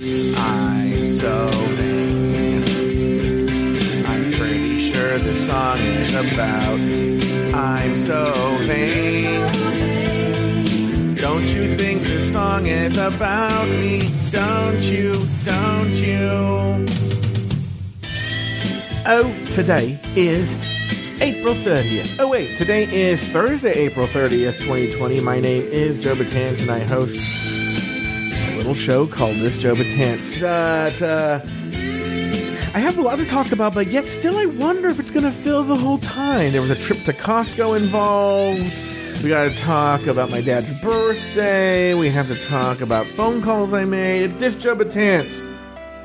I'm so vain. I'm pretty sure the song is about I'm so vain. Don't you think the song is about me? Don't you? Don't you? Oh, today is April 30th. Oh, wait, today is Thursday, April 30th, 2020. My name is Joe Betance, and I host little show called This Joe Betance. Uh, I have a lot to talk about, but yet still I wonder if it's going to fill the whole time. There was a trip to Costco involved. We got to talk about my dad's birthday. We have to talk about phone calls I made. It's This Joe Betance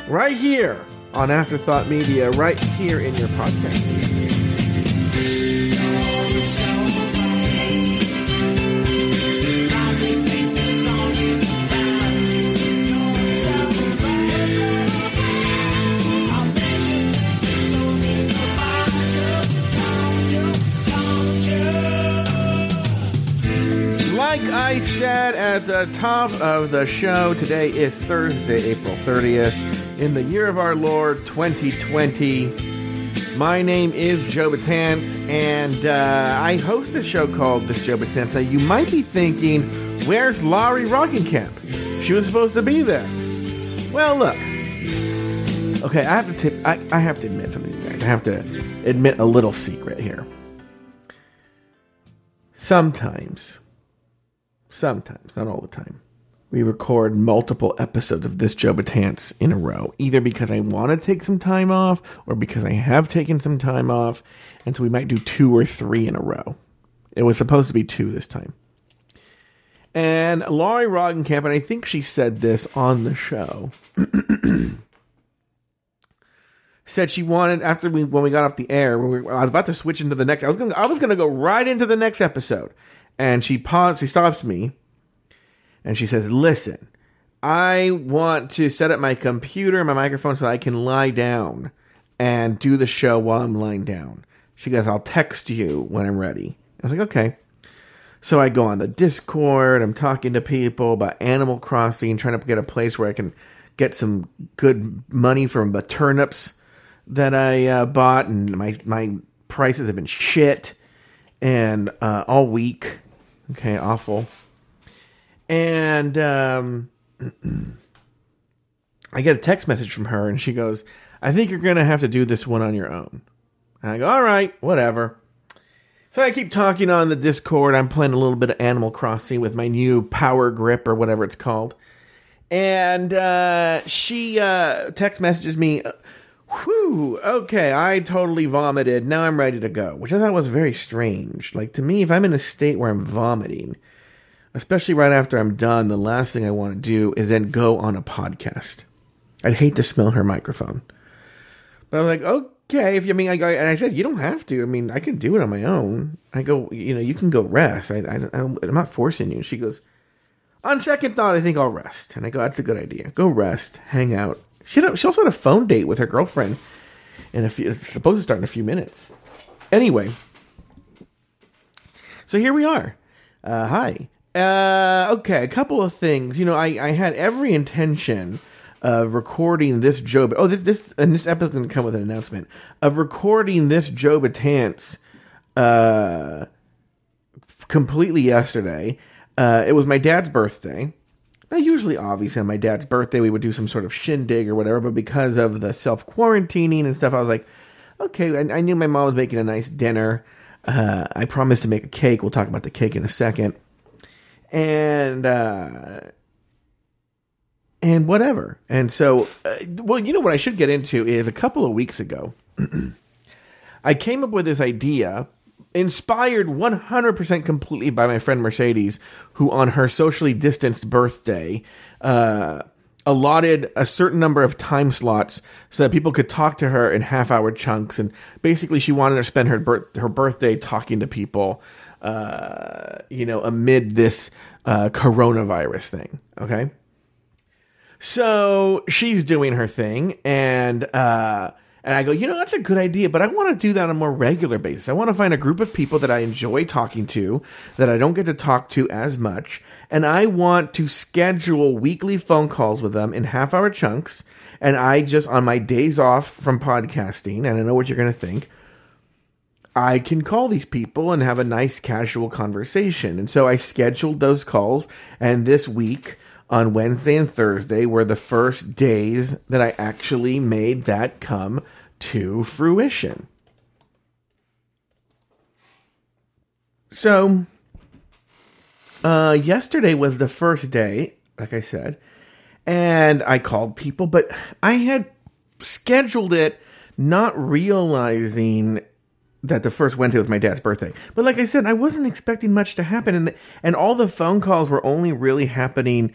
right here on Afterthought Media, right here in your podcast. Said at the top of the show, today is Thursday, April 30th, in the year of our Lord 2020. My name is Joe Betance, and uh, I host a show called This Joe Betance. Now, you might be thinking, where's Laurie Roggenkamp? She was supposed to be there. Well, look. Okay, I have to tip. I, I have to admit something, you guys. I have to admit a little secret here. Sometimes sometimes, not all the time, we record multiple episodes of this Joe Betance in a row, either because I want to take some time off or because I have taken some time off, and so we might do two or three in a row. It was supposed to be two this time. And Laurie Roggenkamp, and I think she said this on the show, said she wanted after we when we got off the air, when we, I was about to switch into the next. I was gonna I was gonna go right into the next episode, and she paused. She stops me, and she says, "Listen, I want to set up my computer and my microphone so I can lie down and do the show while I'm lying down." She goes, "I'll text you when I'm ready." I was like, "Okay." So I go on the Discord. I'm talking to people about Animal Crossing, trying to get a place where I can get some good money from the turnips that I uh, bought, and my my prices have been shit, and uh, all week. Okay, awful. And um, I get a text message from her, and she goes, "I think you're gonna have to do this one on your own." And I go, "All right, whatever." So I keep talking on the Discord. I'm playing a little bit of Animal Crossing with my new Power Grip or whatever it's called. And uh, she uh, text messages me, Whew, okay, I totally vomited. Now I'm ready to go, which I thought was very strange. Like, to me, if I'm in a state where I'm vomiting, especially right after I'm done, the last thing I want to do is then go on a podcast. I'd hate to smell her microphone. But I'm like, okay, if you I mean, I go, and I said, you don't have to. I mean, I can do it on my own. I go, you know, you can go rest. I, I, I I'm not forcing you. She goes, on second thought, I think I'll rest. And I go, that's a good idea. Go rest, hang out. She, had a, she also had a phone date with her girlfriend. And it's supposed to start in a few minutes. Anyway, so here we are. Uh, hi. Uh, okay, a couple of things. You know, I, I had every intention of recording this Job. Oh, this this and this episode's to come with an announcement of recording this Joe Betance uh, completely yesterday. Uh, it was my dad's birthday. Usually, obviously, on my dad's birthday, we would do some sort of shindig or whatever, but because of the self quarantining and stuff, I was like, okay, I, I, knew my mom was making a nice dinner. Uh, I promised to make a cake. We'll talk about the cake in a second. And, uh, and whatever. And so, uh, well, you know what I should get into is a couple of weeks ago, I came up with this idea inspired 100% completely by my friend Mercedes, who on her socially distanced birthday uh, allotted a certain number of time slots so that people could talk to her in half hour chunks. And basically, she wanted to spend her, birth- her birthday talking to people, uh, you know, amid this uh, coronavirus thing. Okay. So she's doing her thing. And, uh, And I go, you know, that's a good idea, but I want to do that on a more regular basis. I want to find a group of people that I enjoy talking to, that I don't get to talk to as much, and I want to schedule weekly phone calls with them in half hour chunks. And I just, on my days off from podcasting, and I know what you're going to think, I can call these people and have a nice casual conversation. And so I scheduled those calls, and this week, on Wednesday and Thursday were the first days that I actually made that come to fruition. So, uh, yesterday was the first day, like I said, and I called people, but I had scheduled it not realizing that the first Wednesday was my dad's birthday. But like I said, I wasn't expecting much to happen, and the, and all the phone calls were only really happening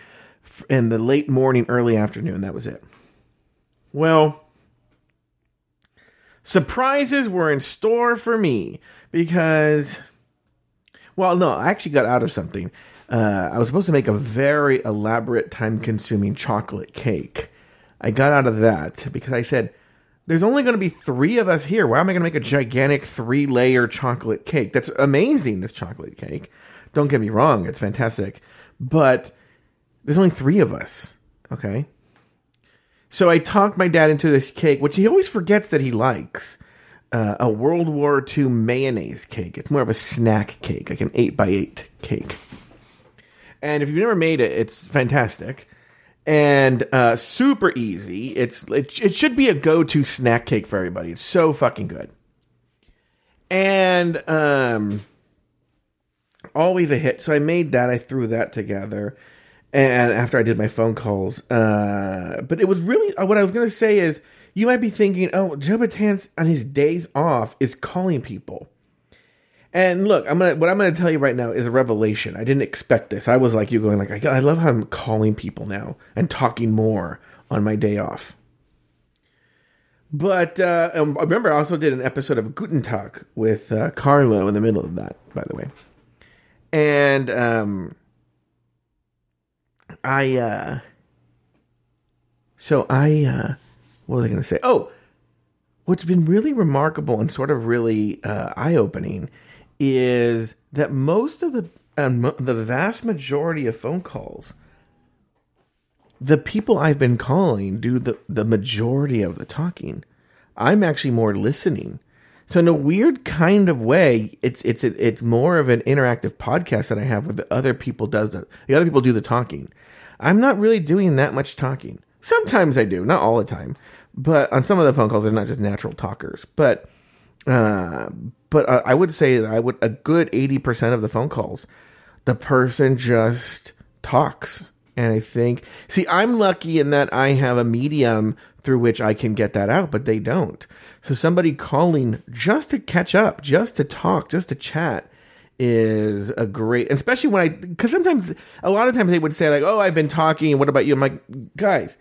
in the late morning, early afternoon. That was it. Well, surprises were in store for me because, well, no, I actually got out of something. Uh, I was supposed to make a very elaborate, time consuming chocolate cake. I got out of that because I said, there's only going to be three of us here. Why am I going to make a gigantic three layer chocolate cake? That's amazing, this chocolate cake. Don't get me wrong, it's fantastic. But there's only three of us. Okay. So I talked my dad into this cake, which he always forgets that he likes. Uh, a World War II mayonnaise cake. It's more of a snack cake, like an 8 by 8 cake. And if you've never made it, it's fantastic and uh, super easy. It's it, it should be a go to snack cake for everybody. It's so fucking good, and um, always a hit. So I made that. I threw that together, and after I did my phone calls. Uh, but it was really uh, what I was going to say is you might be thinking, oh, Joe Betance on his days off is calling people. And look, I'm gonna what I'm gonna tell you right now is a revelation. I didn't expect this. I was like you, going like, I, love how I'm calling people now and talking more on my day off. But uh, um, I remember I also did an episode of Guten with uh, Carlo in the middle of that, by the way. And um, I uh so I uh what was I to say? Oh, what's been really remarkable and sort of really uh, eye-opening is that most of the um, the vast majority of phone calls the people I've been calling do the the majority of the talking. I'm actually more listening. So in a weird kind of way, it's it's it's more of an interactive podcast that I have where the other people does the, the other people do the talking. I'm not really doing that much talking. Sometimes I do, not all the time, but on some of the phone calls, they're not just natural talkers. But uh, but uh, I would say that I would a good eighty percent of the phone calls, the person just talks. And I think, see, I'm lucky in that I have a medium through which I can get that out, but they don't. So somebody calling just to catch up, just to talk, just to chat is a great, especially when I, because sometimes, a lot of times they would say like, "Oh, I've been talking. What about you?" I'm like, guys,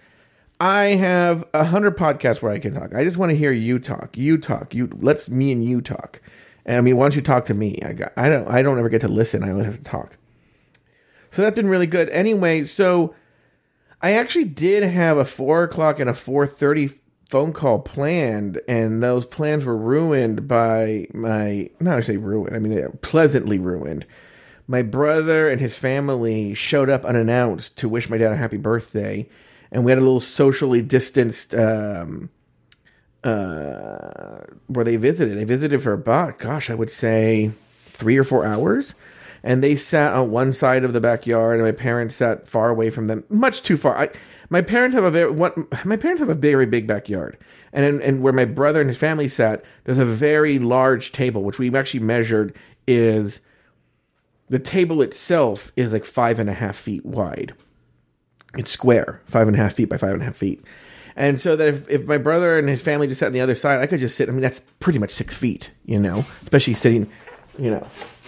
I have a hundred podcasts where I can talk. I just want to hear you talk. You talk. You let's me and you talk. And I mean, why don't you talk to me? I got, I don't, I don't ever get to listen. I only have to talk. So that's been really good. Anyway, so I actually did have a four o'clock and a four thirty phone call planned, and those plans were ruined by my not I say ruined. I mean pleasantly ruined. My brother and his family showed up unannounced to wish my dad a happy birthday, and we had a little socially distanced um, uh, where they visited. They visited for about, gosh, I would say three or four hours and they sat on one side of the backyard, and my parents sat far away from them, much too far. I, my parents have a very what, my parents have a very big backyard, and and where my brother and his family sat, there's a very large table, which we actually measured is the table itself is like five and a half feet wide. It's square, five and a half feet by five and a half feet. And so that if, if my brother and his family just sat on the other side, I could just sit. I mean, that's pretty much six feet, you know, especially sitting, you know,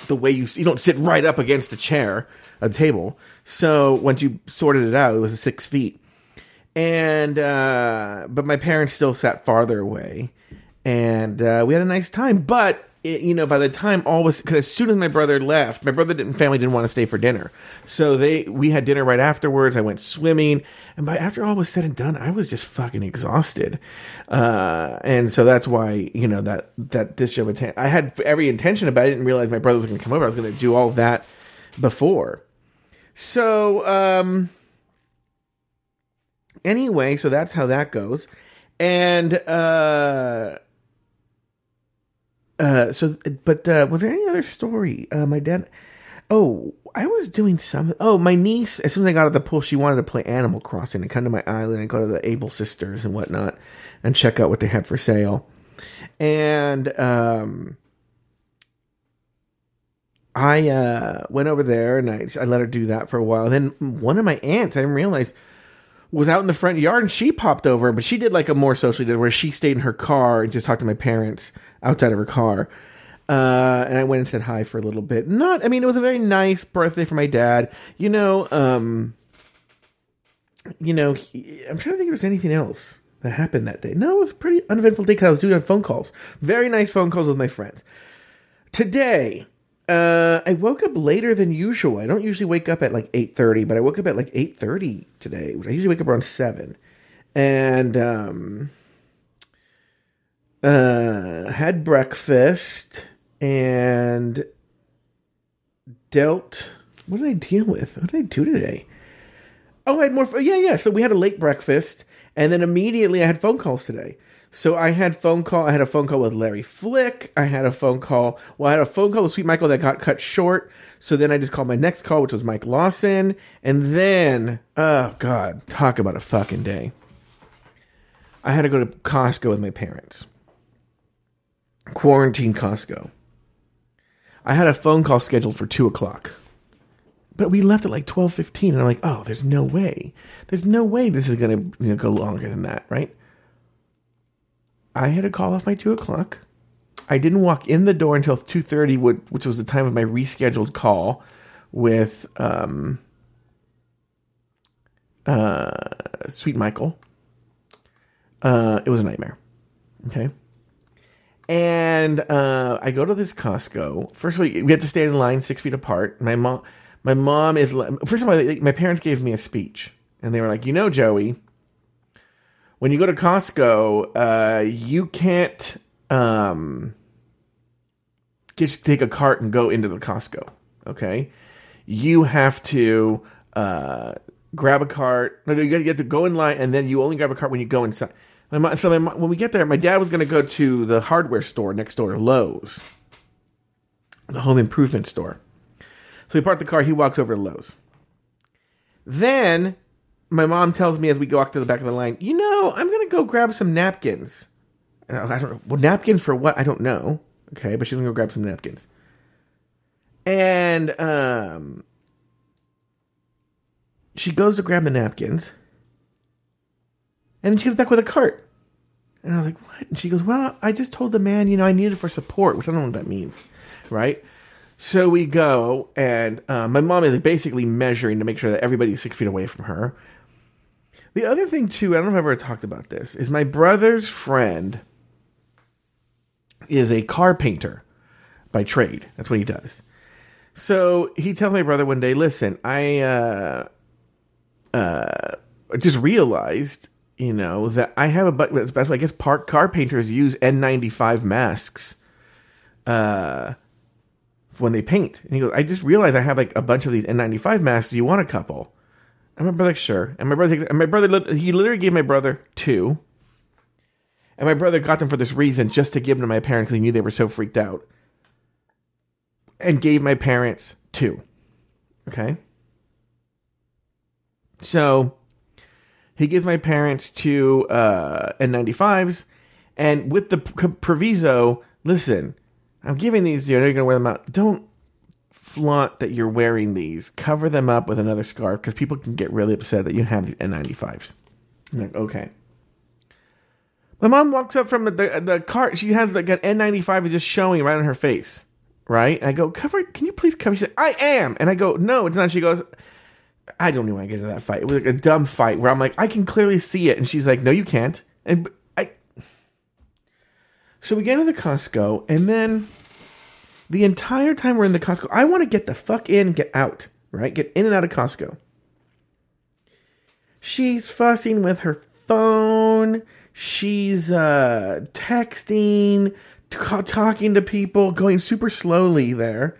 the way you you don't sit right up against a chair, a table. So once you sorted it out, it was six feet, and uh, but my parents still sat farther away, and uh, we had a nice time. But it, you know, by the time all was because as soon as my brother left, my brother didn't family didn't want to stay for dinner, so they we had dinner right afterwards. I went swimming, and by after all was said and done, I was just fucking exhausted, uh, and so that's why you know that that this job I had every intention about. it. I didn't realize my brother was going to come over. I was going to do all that before. So um, anyway, so that's how that goes, and. uh uh, so, but uh, was there any other story? Uh, my dad. Oh, I was doing some. Oh, my niece. As soon as I got out of the pool, she wanted to play Animal Crossing and come to my island and go to the Able Sisters and whatnot and check out what they had for sale. And um, I uh, went over there and I, I let her do that for a while. then one of my aunts, I didn't realize, was out in the front yard and she popped over, but she did like a more socially did where she stayed in her car and just talked to my parents outside of her car. Uh, and I went and said hi for a little bit. Not, I mean, it was a very nice birthday for my dad. You know, um, you know, he, I'm trying to think if there's anything else that happened that day. No, it was a pretty uneventful day because I was doing phone calls. Very nice phone calls with my friends. Today, uh, I woke up later than usual. I don't usually wake up at like 8.30, but I woke up at like 8.30 today. I usually wake up around 7. And, um, uh, had breakfast and dealt. What did I deal with? What did I do today? Oh, I had more. Yeah, yeah. So we had a late breakfast, and then immediately I had phone calls today. So I had phone call. I had a phone call with Larry Flick. I had a phone call. Well, I had a phone call with Sweet Michael that got cut short. So then I just called my next call, which was Mike Lawson, and then oh god, talk about a fucking day. I had to go to Costco with my parents quarantine Costco. I had a phone call scheduled for two o'clock, but we left at like twelve fifteen, and I'm like, oh, there's no way, there's no way this is gonna you know, go longer than that, right? I had a call off my two o'clock. I didn't walk in the door until two thirty, which was the time of my rescheduled call with um, uh, Sweet Michael. Uh, it was a nightmare. Okay. And uh, I go to this Costco. First of all, we had to stand in line six feet apart. My mom, my mom is first of all, my parents gave me a speech, and they were like, "You know, Joey, when you go to Costco, uh, you can't um, just take a cart and go into the Costco. Okay, you have to uh, grab a cart. No, no, you have to go in line, and then you only grab a cart when you go inside." My so my when we get there, my dad was going to go to the hardware store next door Lowe's, the home improvement store. So he parked the car. He walks over to Lowe's. Then my mom tells me as we go out to the back of the line, you know, I'm to go grab some napkins. And I don't know. Well, napkins for what? I don't know. Okay, but she's to go grab some napkins. And um, she goes to grab the napkins and then she comes back with a cart. And I was like, what? And she goes, well, I just told the man, you know, I need it for support, which I don't know what that means, right? So we go, and uh, my mom is basically measuring to make sure that everybody's six feet away from her. The other thing, too, I don't know if I've ever talked about this, is my brother's friend is a car painter by trade. That's what he does. So he tells my brother one day, listen, I uh, uh, just realized you know that I have a but I guess park car painters use N95 masks uh when they paint. And he goes, I just realized I have like a bunch of these N95 masks. Do you want a couple? And my brother, like, sure. And my brother, and my brother, he literally gave my brother two. And my brother got them for this reason, just to give them to my parents because he knew they were so freaked out. And gave my parents two. Okay. So he gives my parents two uh, N95s, and with the proviso, listen, I'm giving these to you. I know you're going to wear them out. Don't flaunt that you're wearing these. Cover them up with another scarf because people can get really upset that you have these N95s. I'm like, okay. My mom walks up from the, the, cart. She has like an N95 is just showing right on her face, right? And I go, cover. Can you please cover? She said, I am. And I go, no, it's not. She goes, I don't even want to get into that fight. It was like a dumb fight where I'm like, I can clearly see it, and she's like, No, you can't. And I. So we get into the Costco, and then the entire time we're in the Costco, I want to get the fuck in, get out, right? Get in and out of Costco. She's fussing with her phone. She's uh, texting, t- talking to people, going super slowly there.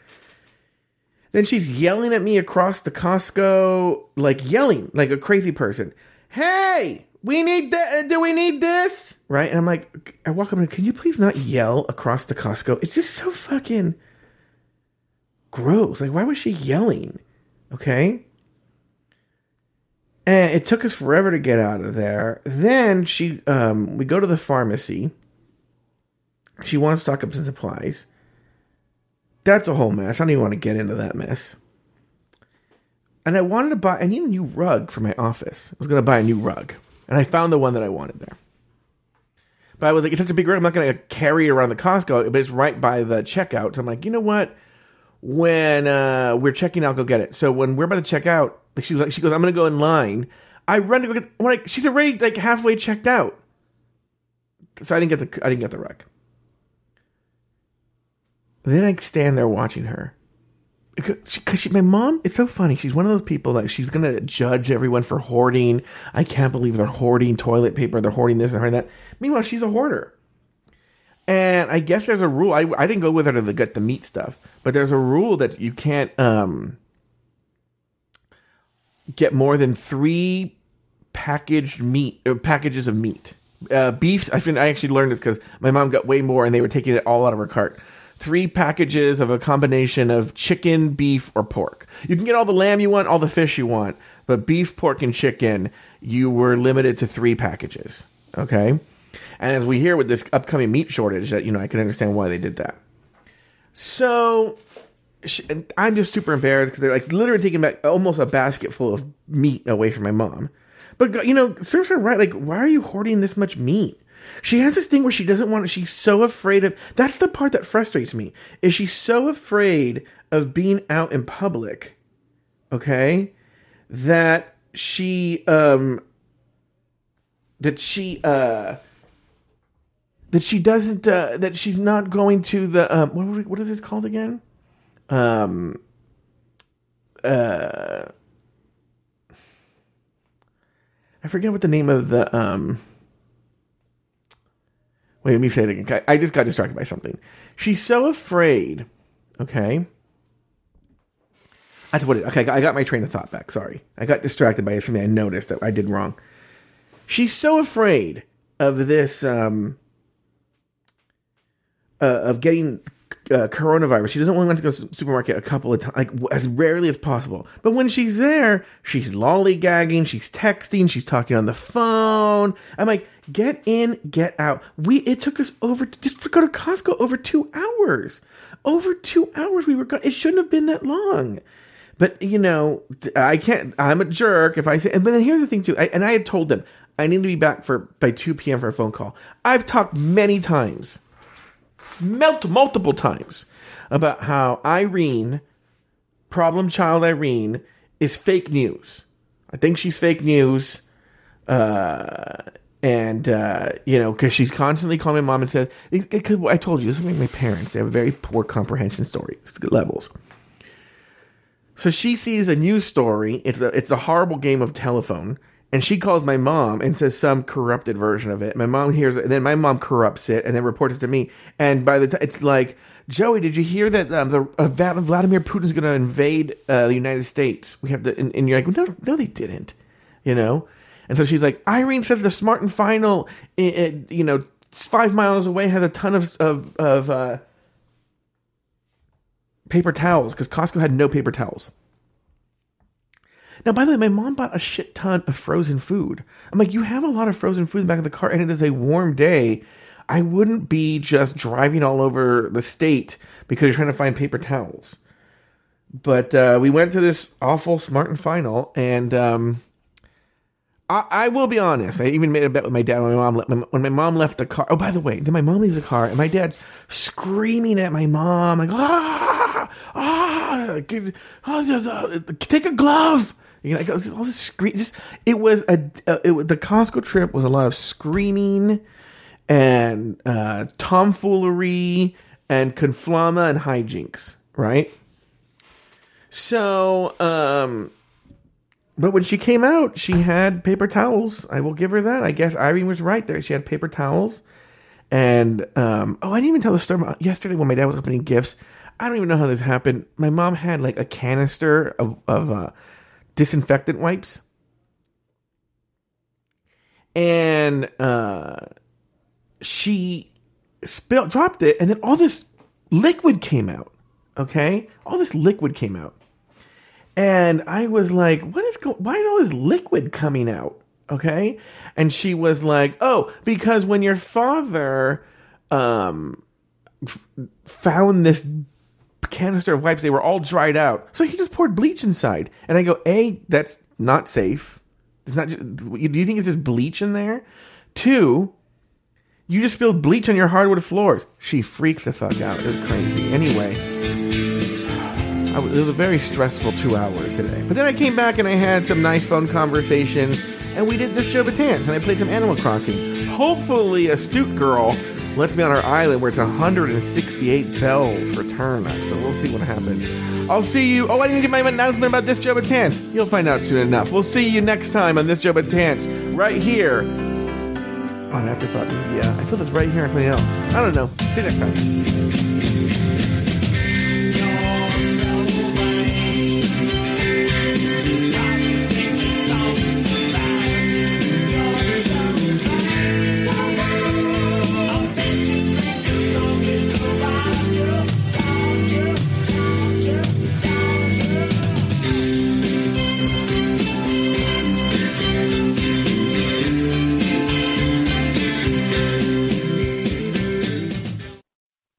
Then she's yelling at me across the Costco, like yelling like a crazy person. Hey, we need that. Do we need this? Right? And I'm like, I walk up and can you please not yell across the Costco? It's just so fucking gross. Like, why was she yelling? Okay. And it took us forever to get out of there. Then she, um, we go to the pharmacy. She wants to stock up some supplies. That's a whole mess. I don't even want to get into that mess. And I wanted to buy, I need a new rug for my office. I was going to buy a new rug. And I found the one that I wanted there. But I was like, it's such a big rug, I'm not going to carry it around the Costco, but it's right by the checkout. So I'm like, you know what? When uh, we're checking out, go get it. So when we're about to check out, she's like, she goes, I'm going to go in line. I run to go get, when I, she's already like halfway checked out. So I didn't get the, I didn't get the rug. Then I stand there watching her. Because she, my mom, it's so funny. She's one of those people that she's to judge everyone for hoarding. I can't believe they're hoarding toilet paper. They're hoarding this and hoarding that. Meanwhile, she's a hoarder. And I guess there's a rule. I, I didn't go with her to the, get the meat stuff, but there's a rule that you can't um, get more than three packaged meat uh, packages of meat. Uh, beef. I I actually learned this because my mom got way more, and they were taking it all out of her cart three packages of a combination of chicken, beef, or pork. You can get all the lamb you want, all the fish you want, but beef, pork, and chicken, you were limited to three packages. Okay? And as we hear with this upcoming meat shortage, that you know, I can understand why they did that. So I'm just super embarrassed because they're like literally taking back almost a basket full of meat away from my mom. But you know, serves her right. Like, why are you hoarding this much meat? She has this thing where she doesn't want to, she's so afraid of that's the part that frustrates me. Is she's so afraid of being out in public, okay? That she um that she uh that she doesn't uh that she's not going to the um what what is it called again? Um uh I forget what the name of the um Wait, let me say it again. I just got distracted by something. She's so afraid. Okay. That's what it. Okay, I got my train of thought back. Sorry, I got distracted by something I noticed that I did wrong. She's so afraid of this, um, uh, of getting uh, coronavirus. She doesn't want to go to the supermarket a couple of times, like as rarely as possible. But when she's there, she's lollygagging, she's texting, she's talking on the phone. I'm like, get in, get out. We it took us over just to go to Costco over two hours. Over two hours we were gone. It shouldn't have been that long. But you know, I can't. I'm a jerk if I say. But then here's the thing too. I, and I had told them I need to be back for by 2 p.m. for a phone call. I've talked many times melt multiple times about how Irene, problem child Irene, is fake news. I think she's fake news. Uh, and uh, you know, because she's constantly calling my mom and said, "I told you this is like my parents. They have a very poor comprehension story levels." So she sees a news story. It's a it's a horrible game of telephone, and she calls my mom and says some corrupted version of it. My mom hears it, and then my mom corrupts it, and then reports it to me. And by the time it's like, Joey, did you hear that um, the uh, Vladimir Putin's going to invade uh, the United States? We have the, and, and, you're like, no, no, they didn't, you know. And so she's like, Irene says the Smart and Final, it, it, you know, five miles away has a ton of of, of uh, paper towels because Costco had no paper towels. Now, by the way, my mom bought a shit ton of frozen food. I'm like, you have a lot of frozen food in the back of the car, and it is a warm day. I wouldn't be just driving all over the state because you're trying to find paper towels. But uh, we went to this awful Smart and Final, and um, I, will be honest. I even made a bet with my dad when my mom when my mom left the car. Oh, by the way, then my mom leaves the car, and my dad's screaming at my mom like, ah, ah, ah take a glove. You know, all this scream. Just it was a it, the Costco trip was a lot of screaming and uh, tomfoolery and Conflama and Hijinks, right? So, um, but when she came out, she had paper towels. I will give her that. I guess Irene was right there. She had paper towels. And, um, oh, I didn't even tell the story yesterday when my dad was opening gifts. I don't even know how this happened. My mom had like a canister of, of uh, disinfectant wipes. And uh, she spilled, dropped it, and then all this liquid came out. Okay? All this liquid came out. And I was like, what is why is all this liquid coming out? Okay? And she was like, "Oh, because when your father um f- found this canister of wipes, they were all dried out. So he just poured bleach inside." And I go, "A, that's not safe. It's not just, do you think it's just bleach in there? Two, you just spilled bleach on your hardwood floors." She freaks the fuck out. It was crazy. Anyway, was, it was a very stressful two hours today. But then I came back and I had some nice phone conversation, and we did this Joe Betance, and I played some Animal Crossing. Hopefully, Astute Girl lets me on our island where it's 168 bells for turn up, so we'll see what happens. I'll see you. Oh, I didn't get my announcement about this Joe Betance. You'll find out soon enough. We'll see you next time on this Joe Betance, right here on Afterthought Media. I feel it's right here on something else. I don't know. See you next time.